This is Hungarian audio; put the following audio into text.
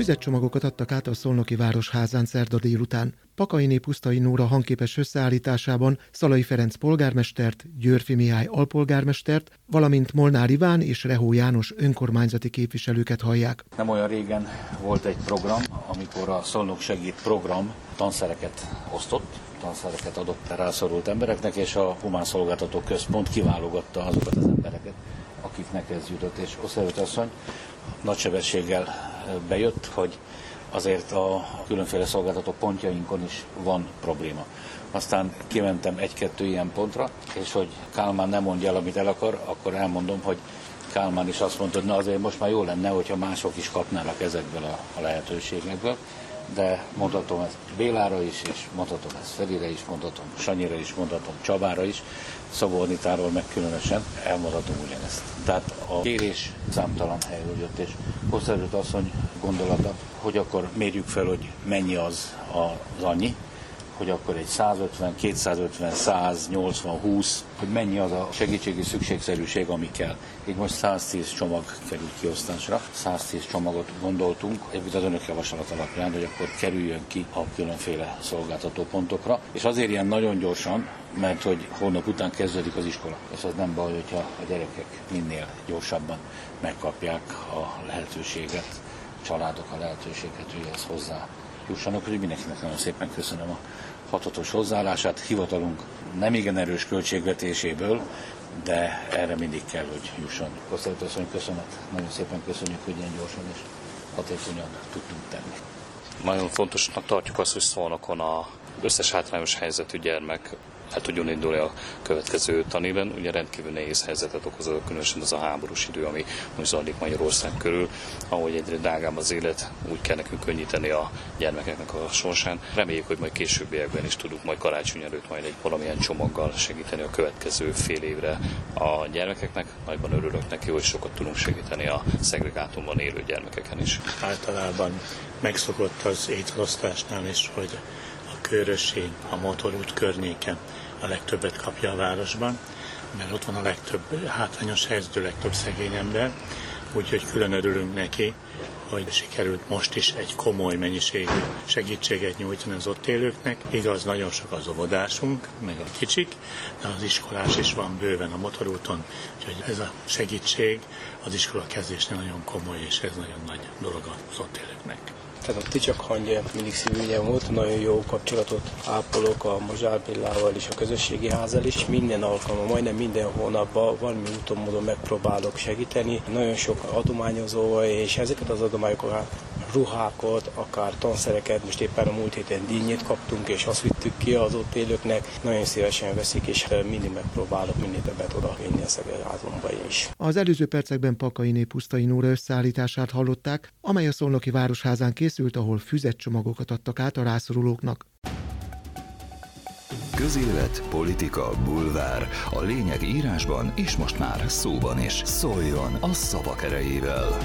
Füzetcsomagokat adtak át a Szolnoki Városházán szerda délután. Pakainé Pusztai Nóra hangképes összeállításában Szalai Ferenc polgármestert, Györfi Mihály alpolgármestert, valamint Molnár Iván és Rehó János önkormányzati képviselőket hallják. Nem olyan régen volt egy program, amikor a Szolnok Segít program tanszereket osztott, tanszereket adott rászorult embereknek, és a Humán Szolgáltató Központ kiválogatta azokat az embereket, akiknek ez jutott. És Oszerőt asszony nagy sebességgel bejött, hogy azért a különféle szolgáltató pontjainkon is van probléma. Aztán kimentem egy-kettő ilyen pontra, és hogy Kálmán nem mondja el, amit el akar, akkor elmondom, hogy Kálmán is azt mondta, hogy na azért most már jó lenne, hogyha mások is kapnának ezekből a, lehetőségekből de mondhatom ezt Bélára is, és mondhatom ezt Ferire is, mondhatom Sanyira is, mondhatom Csabára is, Szabornitáról meg különösen elmondhatom ugyanezt. Tehát a kérés számtalan helyről jött, és Koszerült asszony gondolata, hogy akkor mérjük fel, hogy mennyi az az annyi, hogy akkor egy 150, 250, 100, 80, 20, hogy mennyi az a segítségi szükségszerűség, ami kell. Így most 110 csomag került kiosztásra, 110 csomagot gondoltunk, egyébként az önök javaslat alapján, hogy akkor kerüljön ki a különféle szolgáltató pontokra. És azért ilyen nagyon gyorsan, mert hogy holnap után kezdődik az iskola. És az nem baj, hogyha a gyerekek minél gyorsabban megkapják a lehetőséget, a családok a lehetőséget, hogy ez hozzá jussanak, hogy mindenkinek nagyon szépen köszönöm a hatatos hozzáállását. Hivatalunk nem igen erős költségvetéséből, de erre mindig kell, hogy jusson. Kosztelt asszony, köszönet. Nagyon szépen köszönjük, hogy ilyen gyorsan és hatékonyan tudtunk tenni. Nagyon fontosnak tartjuk azt, hogy szólnokon a összes hátrányos helyzetű gyermek el tudjon indulni a következő tanéven. Ugye rendkívül nehéz helyzetet okoz, különösen az a háborús idő, ami most zajlik Magyarország körül, ahogy egyre drágább az élet, úgy kell nekünk könnyíteni a gyermekeknek a sorsán. Reméljük, hogy majd későbbiekben is tudunk majd karácsony előtt majd egy valamilyen csomaggal segíteni a következő fél évre a gyermekeknek. Nagyban örülök neki, hogy sokat tudunk segíteni a szegregátumban élő gyermekeken is. Általában megszokott az ételosztásnál is, hogy Körösség, a motorút környéken a legtöbbet kapja a városban, mert ott van a legtöbb hátrányos helyzetű, legtöbb szegény ember, úgyhogy külön örülünk neki, hogy sikerült most is egy komoly mennyiségű segítséget nyújtani az ott élőknek. Igaz, nagyon sok az óvodásunk, meg a kicsik, de az iskolás is van bőven a motorúton, úgyhogy ez a segítség az iskola kezdésnél nagyon komoly, és ez nagyon nagy dolog az ott élőknek. Tehát a Ticsak hangja mindig szívügyem volt, nagyon jó kapcsolatot ápolok a Mazsár Billával és a közösségi házal is. Minden alkalommal, majdnem minden hónapban valami úton módon megpróbálok segíteni. Nagyon sok adományozó, és ezeket az adományokat ruhákat, akár tanszereket, most éppen a múlt héten dínyét kaptunk, és azt vittük ki az ott élőknek, nagyon szívesen veszik, és mindig megpróbálok minél többet oda vinni a szegélházomba is. Az előző percekben Pakainé Pusztai Nóra összeállítását hallották, amely a Szolnoki Városházán készült, ahol füzetcsomagokat adtak át a rászorulóknak. Közélet, politika, bulvár. A lényeg írásban és most már szóban is. Szóljon a szavak erejével!